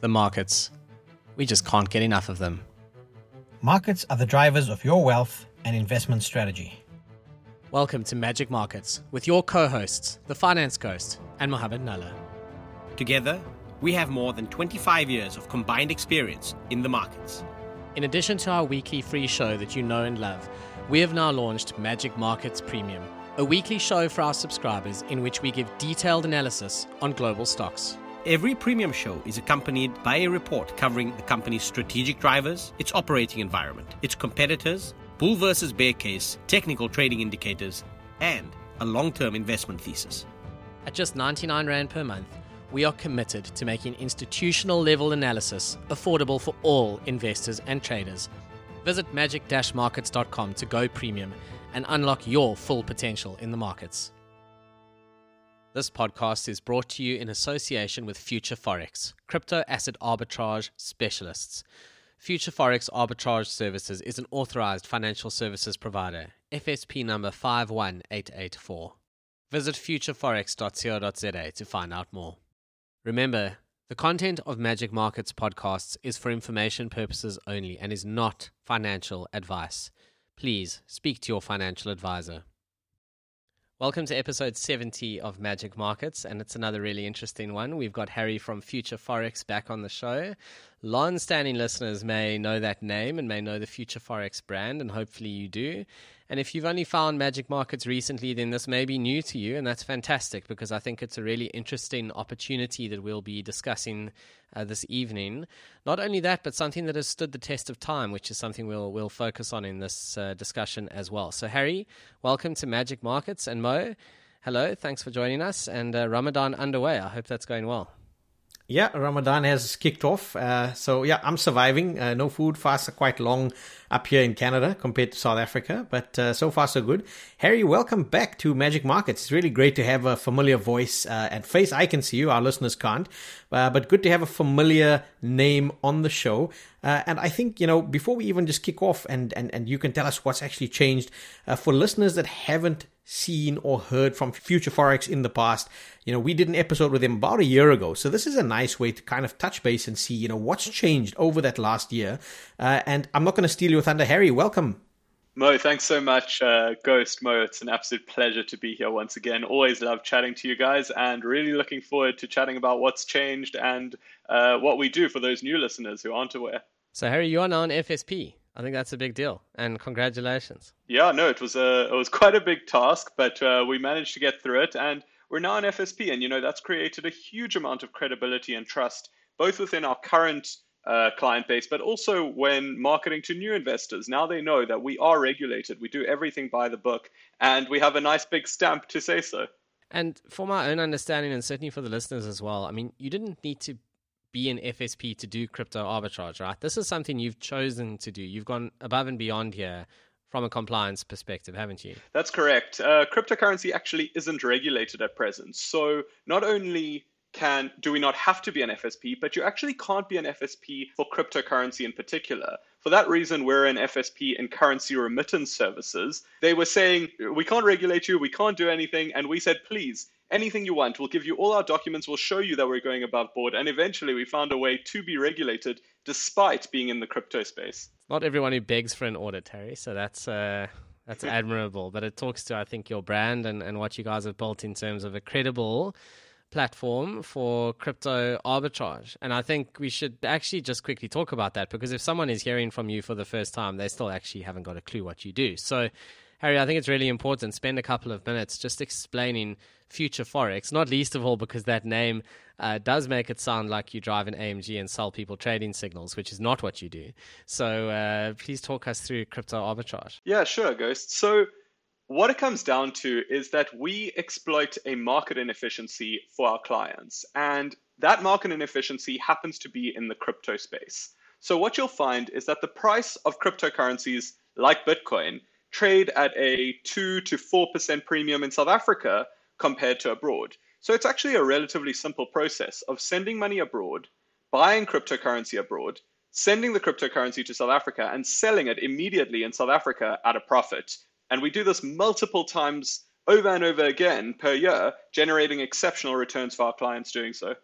the markets. We just can't get enough of them. Markets are the drivers of your wealth and investment strategy. Welcome to Magic Markets with your co hosts, the Finance Ghost and Mohammed Nalla. Together, we have more than 25 years of combined experience in the markets. In addition to our weekly free show that you know and love, we have now launched Magic Markets Premium, a weekly show for our subscribers in which we give detailed analysis on global stocks. Every premium show is accompanied by a report covering the company's strategic drivers, its operating environment, its competitors, bull versus bear case, technical trading indicators, and a long term investment thesis. At just 99 Rand per month, we are committed to making institutional level analysis affordable for all investors and traders. Visit magic markets.com to go premium and unlock your full potential in the markets. This podcast is brought to you in association with Future Forex, crypto asset arbitrage specialists. Future Forex Arbitrage Services is an authorized financial services provider, FSP number 51884. Visit futureforex.co.za to find out more. Remember, the content of Magic Markets podcasts is for information purposes only and is not financial advice. Please speak to your financial advisor. Welcome to episode 70 of Magic Markets, and it's another really interesting one. We've got Harry from Future Forex back on the show. Long standing listeners may know that name and may know the Future Forex brand, and hopefully you do. And if you've only found Magic Markets recently, then this may be new to you, and that's fantastic because I think it's a really interesting opportunity that we'll be discussing uh, this evening. Not only that, but something that has stood the test of time, which is something we'll we'll focus on in this uh, discussion as well. So, Harry, welcome to Magic Markets, and Mo, hello, thanks for joining us. And uh, Ramadan underway. I hope that's going well. Yeah, Ramadan has kicked off. Uh, so yeah, I'm surviving. Uh, no food fasts are quite long up here in Canada compared to South Africa, but uh, so far so good. Harry, welcome back to Magic Markets. It's really great to have a familiar voice uh, and face. I can see you, our listeners can't, uh, but good to have a familiar name on the show. Uh, and I think you know before we even just kick off, and and and you can tell us what's actually changed for listeners that haven't seen or heard from Future Forex in the past. You know, we did an episode with him about a year ago. So this is a nice way to kind of touch base and see, you know, what's changed over that last year. Uh, and I'm not going to steal your thunder. Harry, welcome. Mo, thanks so much, uh, Ghost Mo. It's an absolute pleasure to be here once again. Always love chatting to you guys and really looking forward to chatting about what's changed and uh, what we do for those new listeners who aren't aware. So, Harry, you are now on FSP. I think that's a big deal, and congratulations. Yeah, no, it was a it was quite a big task, but uh, we managed to get through it, and we're now an FSP, and you know that's created a huge amount of credibility and trust, both within our current uh, client base, but also when marketing to new investors. Now they know that we are regulated, we do everything by the book, and we have a nice big stamp to say so. And for my own understanding, and certainly for the listeners as well, I mean, you didn't need to be an FSP to do crypto arbitrage, right? This is something you've chosen to do. You've gone above and beyond here from a compliance perspective, haven't you? That's correct. Uh, cryptocurrency actually isn't regulated at present. So not only can do we not have to be an FSP, but you actually can't be an FSP for cryptocurrency in particular. For that reason, we're an FSP in currency remittance services. They were saying, we can't regulate you, we can't do anything. And we said, please, anything you want. We'll give you all our documents. We'll show you that we're going above board. And eventually, we found a way to be regulated despite being in the crypto space. Not everyone who begs for an audit, Terry. So that's. Uh... That's admirable, but it talks to I think your brand and, and what you guys have built in terms of a credible platform for crypto arbitrage. And I think we should actually just quickly talk about that because if someone is hearing from you for the first time, they still actually haven't got a clue what you do. So Harry, I think it's really important. Spend a couple of minutes just explaining future forex, not least of all because that name uh, does make it sound like you drive an AMG and sell people trading signals, which is not what you do. So uh, please talk us through crypto arbitrage. Yeah, sure, Ghost. So what it comes down to is that we exploit a market inefficiency for our clients, and that market inefficiency happens to be in the crypto space. So what you'll find is that the price of cryptocurrencies like Bitcoin trade at a 2 to 4% premium in South Africa compared to abroad. So it's actually a relatively simple process of sending money abroad, buying cryptocurrency abroad, sending the cryptocurrency to South Africa, and selling it immediately in South Africa at a profit. And we do this multiple times over and over again per year, generating exceptional returns for our clients doing so.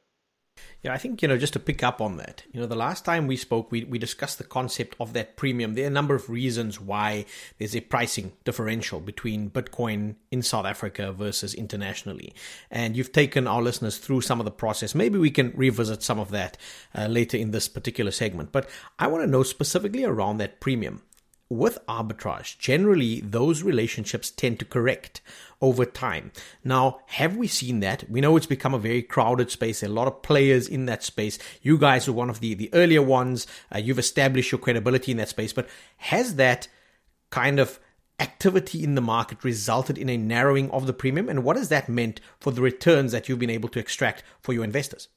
Yeah, I think, you know, just to pick up on that, you know, the last time we spoke, we, we discussed the concept of that premium. There are a number of reasons why there's a pricing differential between Bitcoin in South Africa versus internationally. And you've taken our listeners through some of the process. Maybe we can revisit some of that uh, later in this particular segment. But I want to know specifically around that premium with arbitrage, generally those relationships tend to correct over time. Now, have we seen that? We know it's become a very crowded space. A lot of players in that space. You guys are one of the, the earlier ones. Uh, you've established your credibility in that space. But has that kind of activity in the market resulted in a narrowing of the premium? And what has that meant for the returns that you've been able to extract for your investors?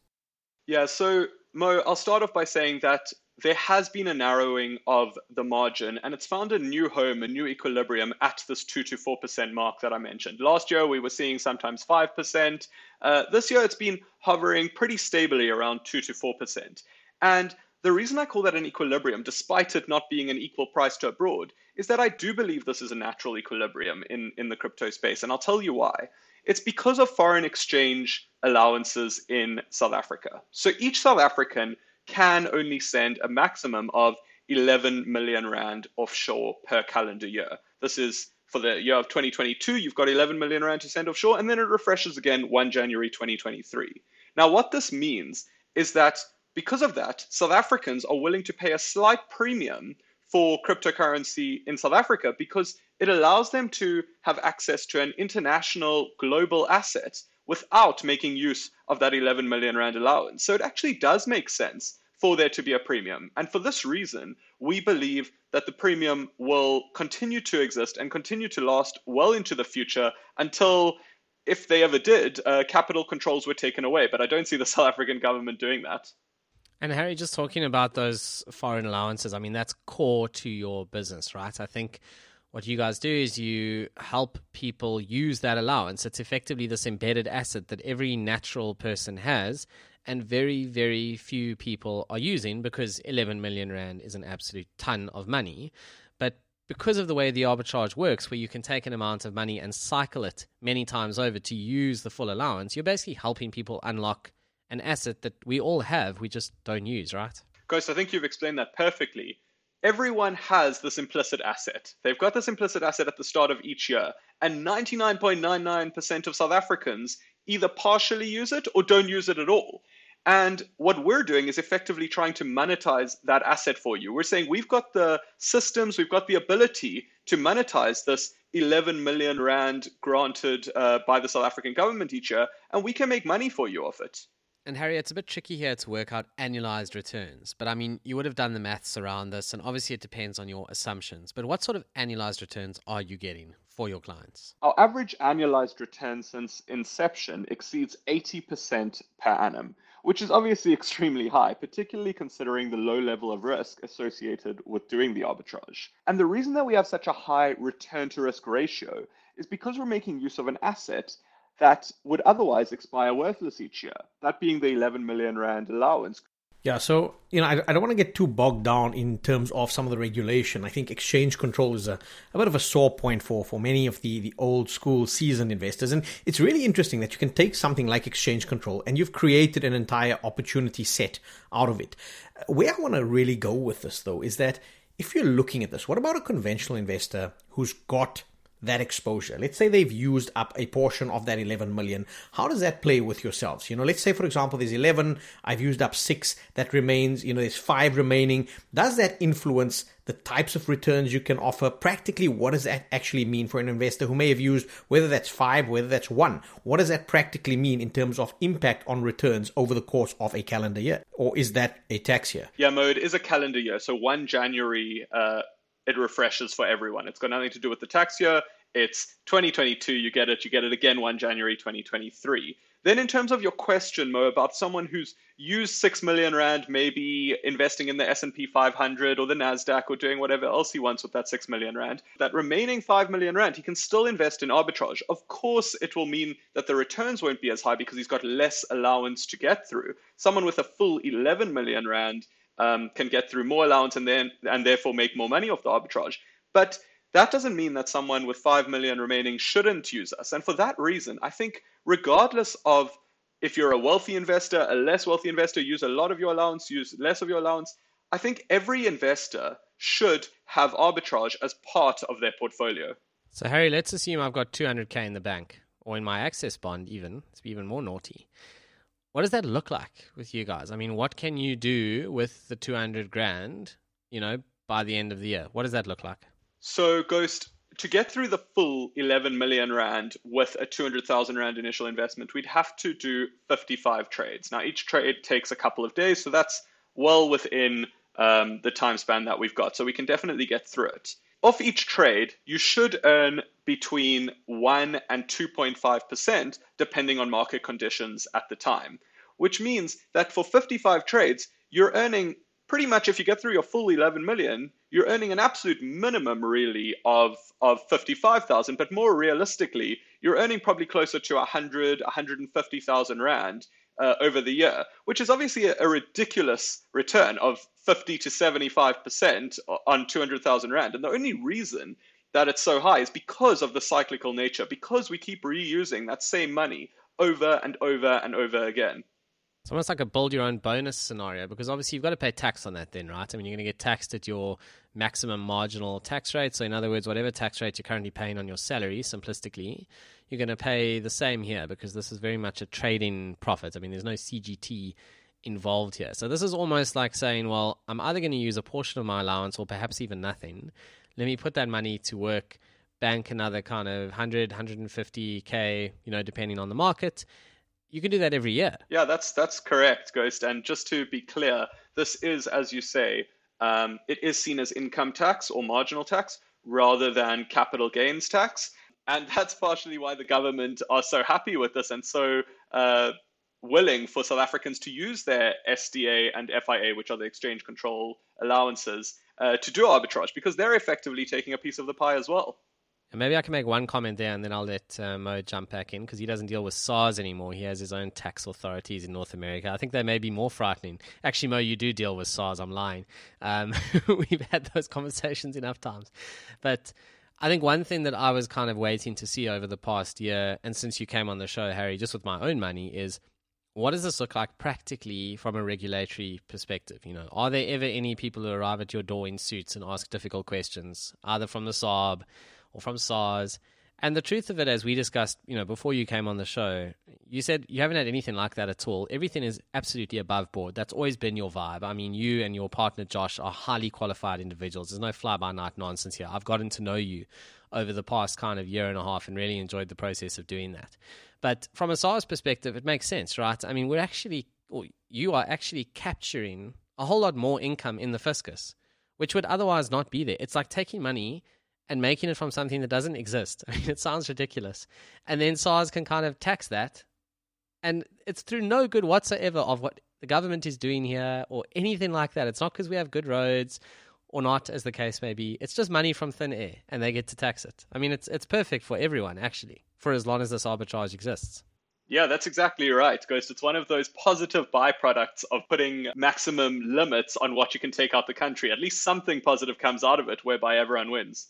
Yeah, so Mo, I'll start off by saying that there has been a narrowing of the margin and it's found a new home, a new equilibrium at this 2 to 4% mark that I mentioned. Last year we were seeing sometimes 5%. Uh, this year it's been hovering pretty stably around 2 to 4%. And the reason I call that an equilibrium, despite it not being an equal price to abroad, is that I do believe this is a natural equilibrium in, in the crypto space. And I'll tell you why. It's because of foreign exchange allowances in South Africa. So each South African can only send a maximum of 11 million rand offshore per calendar year. This is for the year of 2022, you've got 11 million rand to send offshore, and then it refreshes again 1 January 2023. Now, what this means is that because of that, South Africans are willing to pay a slight premium for cryptocurrency in South Africa because it allows them to have access to an international global asset without making use of that 11 million rand allowance. So it actually does make sense for there to be a premium. And for this reason, we believe that the premium will continue to exist and continue to last well into the future until, if they ever did, uh, capital controls were taken away. But I don't see the South African government doing that. And Harry, just talking about those foreign allowances, I mean, that's core to your business, right? I think what you guys do is you help people use that allowance. It's effectively this embedded asset that every natural person has and very, very few people are using because 11 million Rand is an absolute ton of money. But because of the way the arbitrage works, where you can take an amount of money and cycle it many times over to use the full allowance, you're basically helping people unlock an asset that we all have, we just don't use, right? Ghost, I think you've explained that perfectly. Everyone has this implicit asset. They've got this implicit asset at the start of each year, and 99.99% of South Africans either partially use it or don't use it at all. And what we're doing is effectively trying to monetize that asset for you. We're saying we've got the systems, we've got the ability to monetize this 11 million rand granted uh, by the South African government each year, and we can make money for you off it. And Harry, it's a bit tricky here to work out annualized returns, but I mean, you would have done the maths around this, and obviously it depends on your assumptions. But what sort of annualized returns are you getting for your clients? Our average annualized return since inception exceeds 80% per annum which is obviously extremely high, particularly considering the low level of risk associated with doing the arbitrage. And the reason that we have such a high return to risk ratio is because we're making use of an asset that would otherwise expire worthless each year, that being the 11 million Rand allowance yeah, so you know, I, I don't want to get too bogged down in terms of some of the regulation. I think exchange control is a, a bit of a sore point for, for many of the, the old school seasoned investors. And it's really interesting that you can take something like exchange control and you've created an entire opportunity set out of it. Where I want to really go with this, though, is that if you're looking at this, what about a conventional investor who's got that exposure. Let's say they've used up a portion of that 11 million. How does that play with yourselves? You know, let's say, for example, there's 11, I've used up six, that remains, you know, there's five remaining. Does that influence the types of returns you can offer? Practically, what does that actually mean for an investor who may have used, whether that's five, whether that's one? What does that practically mean in terms of impact on returns over the course of a calendar year? Or is that a tax year? Yeah, Mo, it is a calendar year. So 1 January, uh, it refreshes for everyone. It's got nothing to do with the tax year. It's 2022, you get it, you get it again 1 January 2023. Then in terms of your question, Mo, about someone who's used 6 million rand, maybe investing in the S&P 500 or the Nasdaq or doing whatever else he wants with that 6 million rand, that remaining 5 million rand, he can still invest in arbitrage. Of course, it will mean that the returns won't be as high because he's got less allowance to get through. Someone with a full 11 million rand um, can get through more allowance and then and therefore make more money off the arbitrage. But that doesn't mean that someone with 5 million remaining shouldn't use us. And for that reason, I think regardless of if you're a wealthy investor, a less wealthy investor, use a lot of your allowance, use less of your allowance. I think every investor should have arbitrage as part of their portfolio. So, Harry, let's assume I've got 200K in the bank or in my access bond, even. It's even more naughty. What does that look like with you guys? I mean, what can you do with the 200 grand, you know, by the end of the year? What does that look like? So, Ghost, to get through the full 11 million rand with a 200,000 rand initial investment, we'd have to do 55 trades. Now, each trade takes a couple of days, so that's well within um, the time span that we've got. So we can definitely get through it. Off each trade, you should earn between 1 and 2.5%, depending on market conditions at the time, which means that for 55 trades, you're earning pretty much if you get through your full 11 million, you're earning an absolute minimum really of of 55,000, but more realistically, you're earning probably closer to 100, 150,000 rand uh, over the year, which is obviously a, a, ridiculous return of 50 to 75% on 200,000 rand. And the only reason that it's so high is because of the cyclical nature, because we keep reusing that same money over and over and over again. It's almost like a build your own bonus scenario because obviously you've got to pay tax on that then, right? I mean, you're going to get taxed at your maximum marginal tax rate. So, in other words, whatever tax rate you're currently paying on your salary, simplistically, you're going to pay the same here because this is very much a trading profit. I mean, there's no CGT involved here. So, this is almost like saying, well, I'm either going to use a portion of my allowance or perhaps even nothing. Let me put that money to work, bank another kind of 100, 150K, you know, depending on the market you can do that every year. Yeah, that's that's correct, Ghost. And just to be clear, this is, as you say, um, it is seen as income tax or marginal tax rather than capital gains tax, and that's partially why the government are so happy with this and so uh, willing for South Africans to use their SDA and FIA, which are the exchange control allowances, uh, to do arbitrage because they're effectively taking a piece of the pie as well. And maybe I can make one comment there and then I'll let uh, Mo jump back in because he doesn't deal with SARS anymore. He has his own tax authorities in North America. I think they may be more frightening. Actually, Mo, you do deal with SARS. I'm lying. Um, we've had those conversations enough times. But I think one thing that I was kind of waiting to see over the past year, and since you came on the show, Harry, just with my own money, is what does this look like practically from a regulatory perspective? You know, are there ever any people who arrive at your door in suits and ask difficult questions, either from the SARB? Or from SARS. And the truth of it, as we discussed, you know, before you came on the show, you said you haven't had anything like that at all. Everything is absolutely above board. That's always been your vibe. I mean, you and your partner Josh are highly qualified individuals. There's no fly by night nonsense here. I've gotten to know you over the past kind of year and a half and really enjoyed the process of doing that. But from a SARS perspective, it makes sense, right? I mean, we're actually, or you are actually capturing a whole lot more income in the fiscus, which would otherwise not be there. It's like taking money and making it from something that doesn't exist. I mean, it sounds ridiculous. And then SARS can kind of tax that. And it's through no good whatsoever of what the government is doing here or anything like that. It's not because we have good roads or not, as the case may be. It's just money from thin air and they get to tax it. I mean, it's, it's perfect for everyone, actually, for as long as this arbitrage exists. Yeah, that's exactly right, Ghost. It's one of those positive byproducts of putting maximum limits on what you can take out the country. At least something positive comes out of it whereby everyone wins.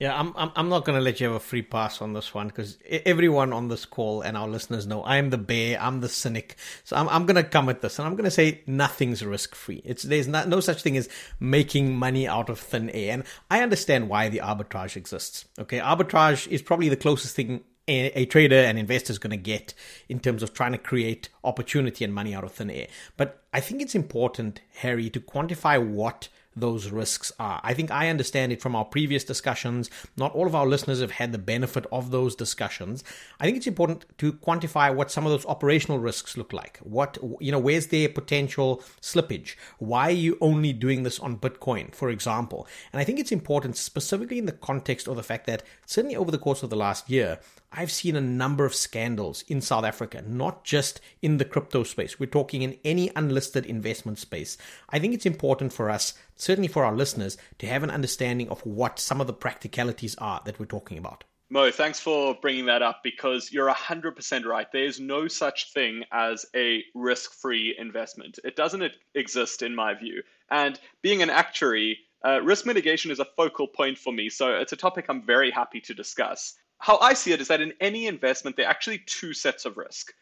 Yeah, I'm I'm, I'm not going to let you have a free pass on this one because everyone on this call and our listeners know I am the bear, I'm the cynic. So I'm I'm going to come at this and I'm going to say nothing's risk free. It's there's not, no such thing as making money out of thin air, and I understand why the arbitrage exists. Okay, arbitrage is probably the closest thing a, a trader and investor is going to get in terms of trying to create opportunity and money out of thin air. But I think it's important, Harry, to quantify what those risks are. I think I understand it from our previous discussions. Not all of our listeners have had the benefit of those discussions. I think it's important to quantify what some of those operational risks look like. What, you know, where's their potential slippage? Why are you only doing this on Bitcoin, for example? And I think it's important specifically in the context of the fact that certainly over the course of the last year, I've seen a number of scandals in South Africa, not just in the crypto space. We're talking in any unlisted investment space. I think it's important for us, certainly for our listeners, to have an understanding of what some of the practicalities are that we're talking about. Mo, thanks for bringing that up because you're 100% right. There's no such thing as a risk free investment. It doesn't exist, in my view. And being an actuary, uh, risk mitigation is a focal point for me. So it's a topic I'm very happy to discuss how I see it is that in any investment, there are actually two sets of risk.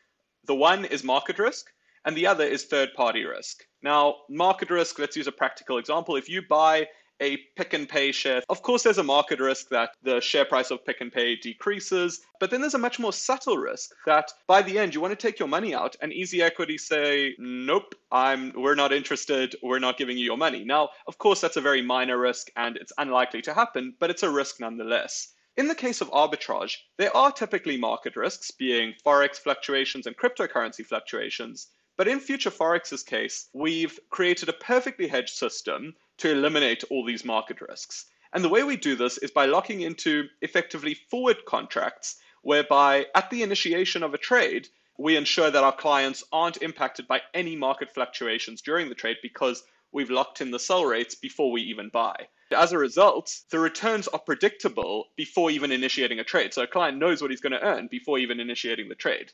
The one is market risk, and the other is third party risk. Now, market risk, let's use a practical example. If you buy a Pick n Pay share. Of course, there's a market risk that the share price of Pick n Pay decreases, but then there's a much more subtle risk that by the end you want to take your money out and easy equity say, nope, I'm we're not interested, we're not giving you your money. Now, of course, that's a very minor risk and it's unlikely to happen, but it's a risk nonetheless. In the case of arbitrage, there are typically market risks, being forex fluctuations and cryptocurrency fluctuations. But in Future Forex's case, we've created a perfectly hedged system to eliminate all these market risks. And the way we do this is by locking into effectively forward contracts, whereby at the initiation of a trade, we ensure that our clients aren't impacted by any market fluctuations during the trade because we've locked in the sell rates before we even buy. As a result, the returns are predictable before even initiating a trade. So a client knows what he's going to earn before even initiating the trade.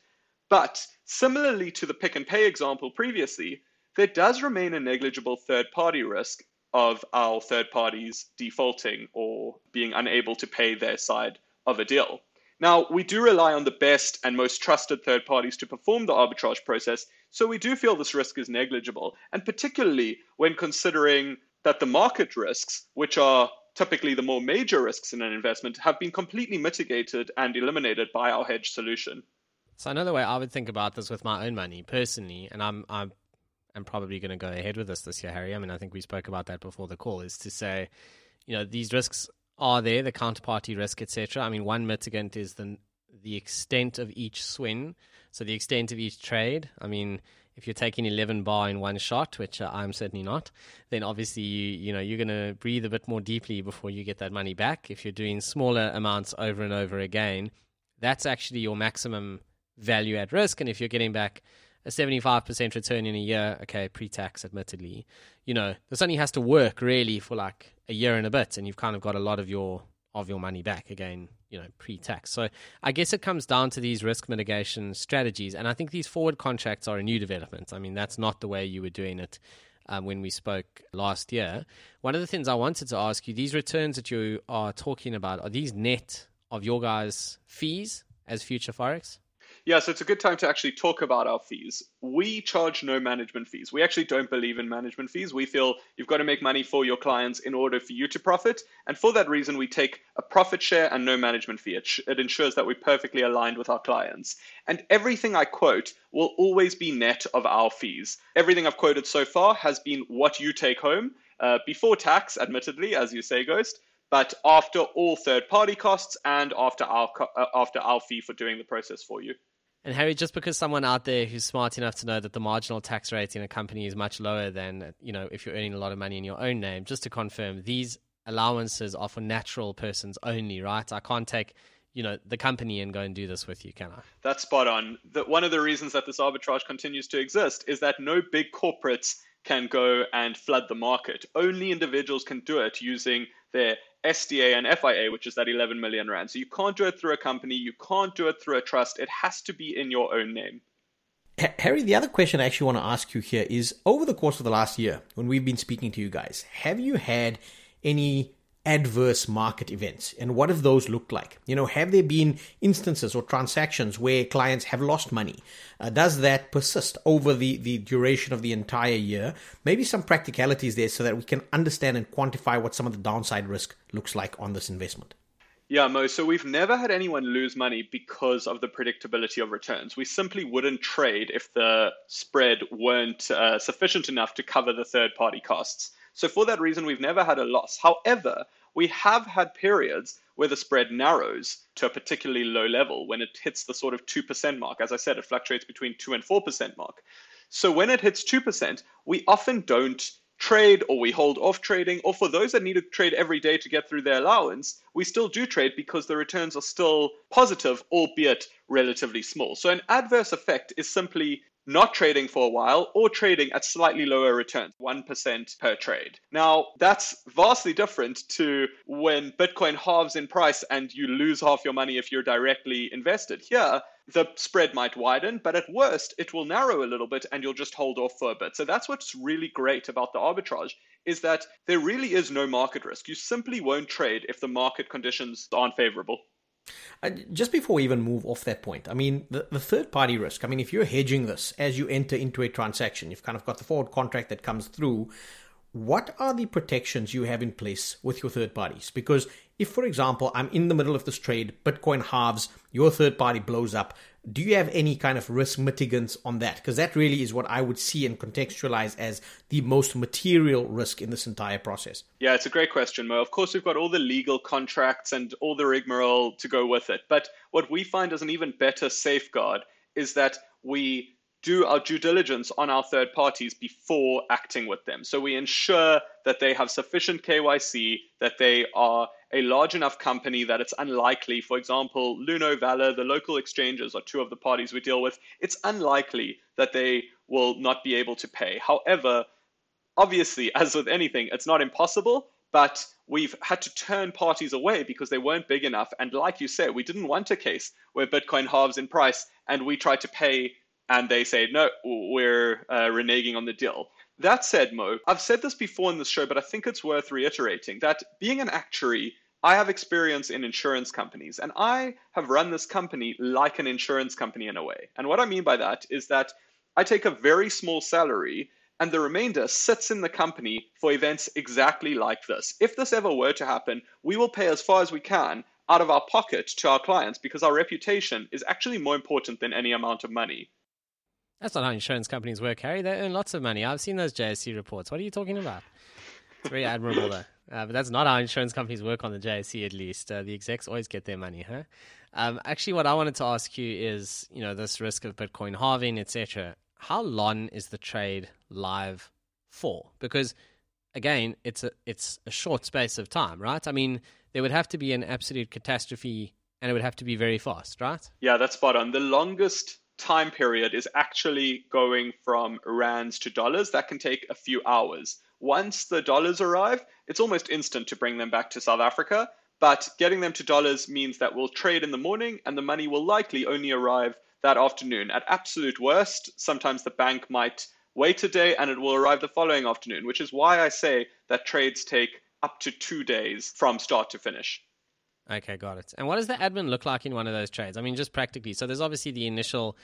But similarly to the Pick n Pay example previously, there does remain a negligible third party risk of our third parties defaulting or being unable to pay their side of a deal. Now, we do rely on the best and most trusted third parties to perform the arbitrage process, so we do feel this risk is negligible, and particularly when considering that the market risks, which are typically the more major risks in an investment, have been completely mitigated and eliminated by our hedge solution. So another way I would think about this with my own money personally, and I'm I'm I'm probably going to go ahead with this this year, Harry. I mean, I think we spoke about that before the call. Is to say, you know, these risks are there, the counterparty risk, etc. I mean, one mitigant is the the extent of each swing, so the extent of each trade. I mean, if you're taking 11 bar in one shot, which uh, I'm certainly not, then obviously you you know you're going to breathe a bit more deeply before you get that money back. If you're doing smaller amounts over and over again, that's actually your maximum value at risk. And if you're getting back a 75% return in a year, okay, pre tax, admittedly, you know, this only has to work really for like a year and a bit, and you've kind of got a lot of your of your money back again, you know, pre-tax. So I guess it comes down to these risk mitigation strategies, and I think these forward contracts are a new development. I mean, that's not the way you were doing it um, when we spoke last year. One of the things I wanted to ask you: these returns that you are talking about are these net of your guys' fees as Future Forex? Yeah, so it's a good time to actually talk about our fees. We charge no management fees. We actually don't believe in management fees. We feel you've got to make money for your clients in order for you to profit. And for that reason, we take a profit share and no management fee. It, it ensures that we're perfectly aligned with our clients. And everything I quote will always be net of our fees. Everything I've quoted so far has been what you take home. Uh, before tax, admittedly, as you say, Ghost, but after all third party costs and after our uh, after our fee for doing the process for you. And Harry, just because someone out there who's smart enough to know that the marginal tax rate in a company is much lower than, you know, if you're earning a lot of money in your own name, just to confirm, these allowances are for natural persons only, right? I can't take, you know, the company and go and do this with you, can I? That's spot on. The, one of the reasons that this arbitrage continues to exist is that no big corporates can go and flood the market. Only individuals can do it using their SDA and FIA, which is that 11 million rand. So you can't do it through a company, you can't do it through a trust. It has to be in your own name. Harry, the other question I actually want to ask you here is over the course of the last year, when we've been speaking to you guys, have you had any adverse market events and what have those looked like you know have there been instances or transactions where clients have lost money uh, does that persist over the the duration of the entire year maybe some practicalities there so that we can understand and quantify what some of the downside risk looks like on this investment yeah, Mo. So we've never had anyone lose money because of the predictability of returns. We simply wouldn't trade if the spread weren't uh, sufficient enough to cover the third party costs. So for that reason, we've never had a loss. However, we have had periods where the spread narrows to a particularly low level when it hits the sort of 2% mark. As I said, it fluctuates between 2 and 4% mark. So when it hits 2%, we often don't trade or we hold off trading. Or for those that need to trade every day to get through their allowance, we still do trade because the returns are still positive, albeit relatively small. So an adverse effect is simply not trading for a while or trading at slightly lower returns, 1% per trade. Now, that's vastly different to when Bitcoin halves in price and you lose half your money if you're directly invested. Here, the spread might widen, but at worst, it will narrow a little bit and you'll just hold off for a bit. So that's what's really great about the arbitrage is that there really is no market risk. You simply won't trade if the market conditions aren't favorable. Uh, just before we even move off that point, I mean, the, the third party risk, I mean, if you're hedging this as you enter into a transaction, you've kind of got the forward contract that comes through. What are the protections you have in place with your third parties? Because if, for example, I'm in the middle of this trade, Bitcoin halves, your third party blows up, do you have any kind of risk mitigants on that? Because that really is what I would see and contextualize as the most material risk in this entire process. Yeah, it's a great question, Mo. Of course, we've got all the legal contracts and all the rigmarole to go with it. But what we find as an even better safeguard is that we do our due diligence on our third parties before acting with them. So we ensure that they have sufficient KYC, that they are a large enough company that it's unlikely, for example, Luno, VALR, the local exchanges are two of the parties we deal with. It's unlikely that they will not be able to pay. However, obviously, as with anything, it's not impossible, but we've had to turn parties away because they weren't big enough. And like you said, we didn't want a case where Bitcoin halves in price and we tried to pay and they say, no, we're uh, reneging on the deal. That said, Mo, I've said this before in this show, but I think it's worth reiterating that being an actuary, I have experience in insurance companies, and I have run this company like an insurance company in a way. And what I mean by that is that I take a very small salary and the remainder sits in the company for events exactly like this. If this ever were to happen, we will pay as far as we can out of our pocket to our clients because our reputation is actually more important than any amount of money. That's not how insurance companies work, Harry. They earn lots of money. I've seen those JSE reports. What are you talking about? Very admirable, though. Uh, but that's not how insurance companies work on the JSE, at least. Uh, the execs always get their money, huh? Um, actually, what I wanted to ask you is, you know, this risk of Bitcoin halving, etc. How long is the trade live for? Because again, it's a it's a short space of time, right? I mean, there would have to be an absolute catastrophe, and it would have to be very fast, right? Yeah, that's spot on. The longest time period is actually going from rands to dollars. That can take a few hours. Once the dollars arrive, it's almost instant to bring them back to South Africa. But getting them to dollars means that we'll trade in the morning and the money will likely only arrive that afternoon. At absolute worst, sometimes the bank might wait a day and it will arrive the following afternoon, which is why I say that trades take up to two days from start to finish. Okay, got it. And what does the admin look like in one of those trades? I mean, just practically. So there's obviously the initial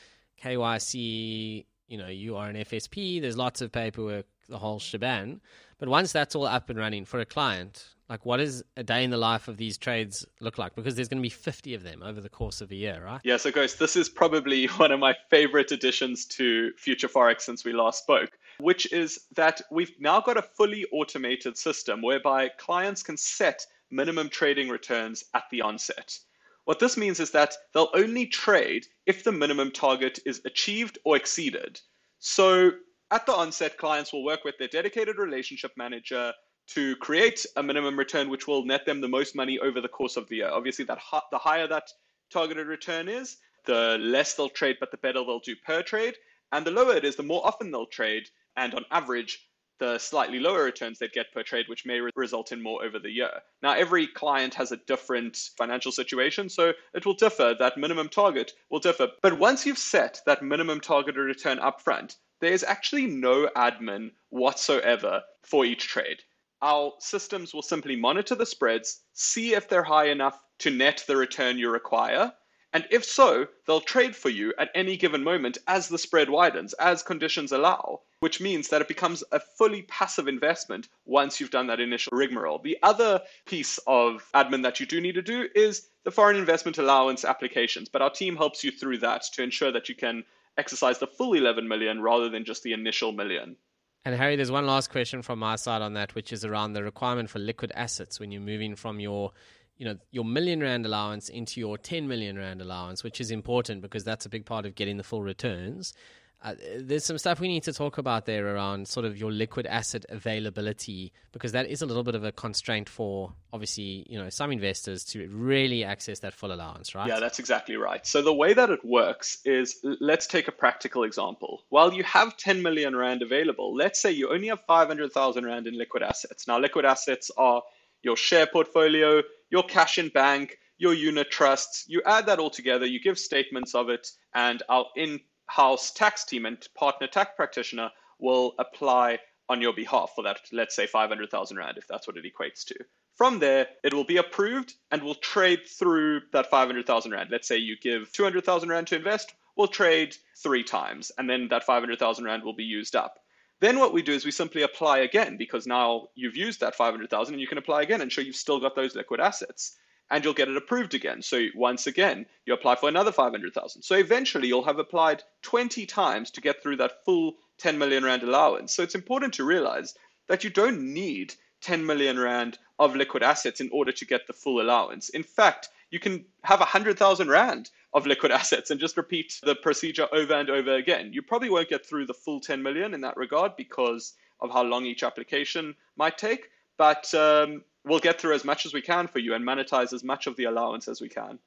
KYC, you know, you are an FSP, there's lots of paperwork, the whole shebang. But once that's all up and running for a client, like what does a day in the life of these trades look like? Because there's going to be 50 of them over the course of a year, right? Yeah, so Ghost, this is probably one of my favorite additions to Future Forex since we last spoke, which is that we've now got a fully automated system whereby clients can set minimum trading returns at the onset. What this means is that they'll only trade if the minimum target is achieved or exceeded. So at the onset, clients will work with their dedicated relationship manager to create a minimum return which will net them the most money over the course of the year. Obviously, that the higher that targeted return is, the less they'll trade, but the better they'll do per trade. And the lower it is, the more often they'll trade. And on average, the slightly lower returns they'd get per trade, which may re- result in more over the year. Now, every client has a different financial situation, so it will differ. That minimum target will differ. But once you've set that minimum targeted return upfront, there's actually no admin whatsoever for each trade. Our systems will simply monitor the spreads, see if they're high enough to net the return you require, and if so, they'll trade for you at any given moment as the spread widens, as conditions allow, which means that it becomes a fully passive investment once you've done that initial rigmarole. The other piece of admin that you do need to do is the foreign investment allowance applications, but our team helps you through that to ensure that you can exercise the full 11 million rather than just the initial million. And Harry, there's one last question from my side on that, which is around the requirement for liquid assets when you're moving from your you know your million rand allowance into your 10 million rand allowance which is important because that's a big part of getting the full returns uh, there's some stuff we need to talk about there around sort of your liquid asset availability because that is a little bit of a constraint for obviously you know some investors to really access that full allowance right? Yeah that's exactly right. So the way that it works is let's take a practical example. While you have 10 million rand available let's say you only have 500,000 rand in liquid assets. Now liquid assets are your share portfolio your cash in bank, your unit trusts. You add that all together, you give statements of it, and our in house tax team and partner tax practitioner will apply on your behalf for that, let's say 500,000 Rand, if that's what it equates to. From there, it will be approved and will trade through that 500,000 Rand. Let's say you give 200,000 Rand to invest, we'll trade three times, and then that 500,000 Rand will be used up. Then what we do is we simply apply again because now you've used that 500,000 and you can apply again and show you've still got those liquid assets and you'll get it approved again. So once again, you apply for another 500,000. So eventually you'll have applied 20 times to get through that full 10 million rand allowance. So it's important to realize that you don't need 10 million rand of liquid assets in order to get the full allowance. In fact, you can have 100,000 rand of liquid assets and just repeat the procedure over and over again. You probably won't get through the full 10 million in that regard because of how long each application might take, but um, we'll get through as much as we can for you and monetize as much of the allowance as we can.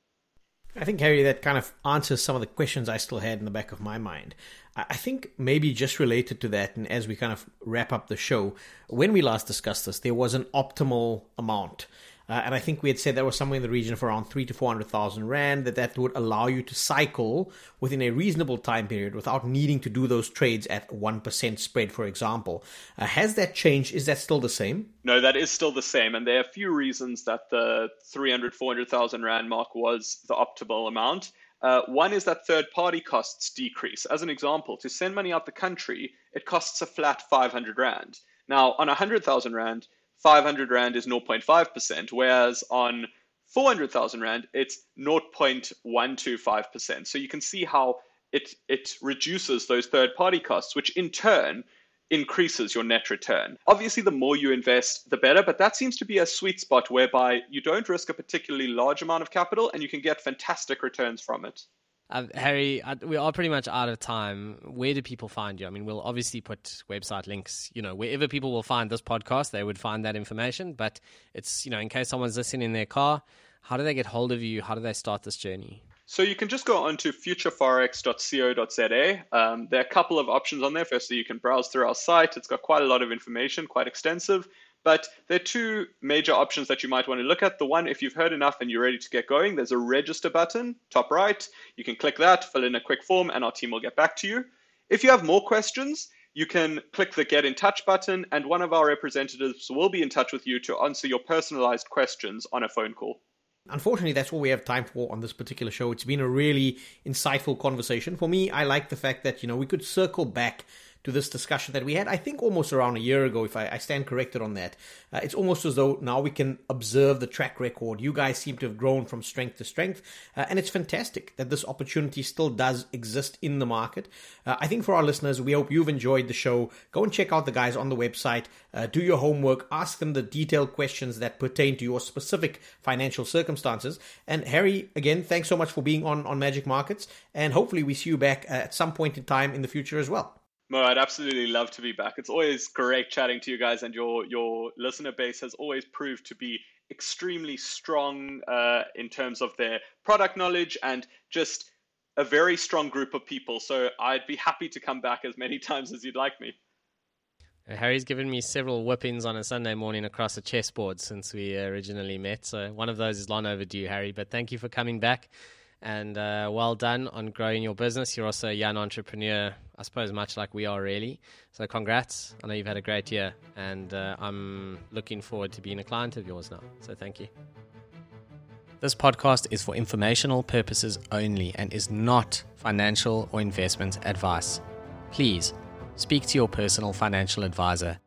I think, Harry, that kind of answers some of the questions I still had in the back of my mind. I think maybe just related to that, and as we kind of wrap up the show, when we last discussed this, there was an optimal amount uh, and I think we had said that was somewhere in the region of around three to four hundred thousand rand. That that would allow you to cycle within a reasonable time period without needing to do those trades at one percent spread, for example. Uh, has that changed? Is that still the same? No, that is still the same, and there are a few reasons that the 300, 400,000 rand mark was the optimal amount. Uh, one is that third party costs decrease. As an example, to send money out the country, it costs a flat 500 rand. Now, on 100,000 rand, 500 Rand is 0.5%, whereas on 400,000 Rand, it's 0.125%. So you can see how it, it reduces those third party costs, which in turn increases your net return. Obviously, the more you invest, the better, but that seems to be a sweet spot whereby you don't risk a particularly large amount of capital and you can get fantastic returns from it. Uh, Harry, we are pretty much out of time. Where do people find you? I mean, we'll obviously put website links, you know, wherever people will find this podcast, they would find that information. But it's, you know, in case someone's listening in their car, how do they get hold of you? How do they start this journey? So you can just go on to futureforex.co.za. Um, there are a couple of options on there. Firstly, you can browse through our site. It's got quite a lot of information, quite extensive. But there are two major options that you might want to look at. The one, if you've heard enough and you're ready to get going, there's a register button, top right. You can click that, fill in a quick form, and our team will get back to you. If you have more questions, you can click the Get in Touch button, and one of our representatives will be in touch with you to answer your personalized questions on a phone call. Unfortunately, that's all we have time for on this particular show. It's been a really insightful conversation. For me, I like the fact that, you know, we could circle back to this discussion that we had, I think almost around a year ago, if I, I stand corrected on that. Uh, it's almost as though now we can observe the track record. You guys seem to have grown from strength to strength, uh, and it's fantastic that this opportunity still does exist in the market. Uh, I think for our listeners, we hope you've enjoyed the show. Go and check out the guys on the website, uh, do your homework, ask them the detailed questions that pertain to your specific financial circumstances. And Harry, again, thanks so much for being on, on Magic Markets, and hopefully we see you back at some point in time in the future as well. Mo, I'd absolutely love to be back. It's always great chatting to you guys, and your your listener base has always proved to be extremely strong uh, in terms of their product knowledge and just a very strong group of people. So I'd be happy to come back as many times as you'd like me. Harry's given me several whippings on a Sunday morning across a chessboard since we originally met. So one of those is long overdue, Harry. But thank you for coming back and uh, well done on growing your business. You're also a young entrepreneur, I suppose, much like we are, really. So, congrats. I know you've had a great year, and uh, I'm looking forward to being a client of yours now. So, thank you. This podcast is for informational purposes only and is not financial or investment advice. Please speak to your personal financial advisor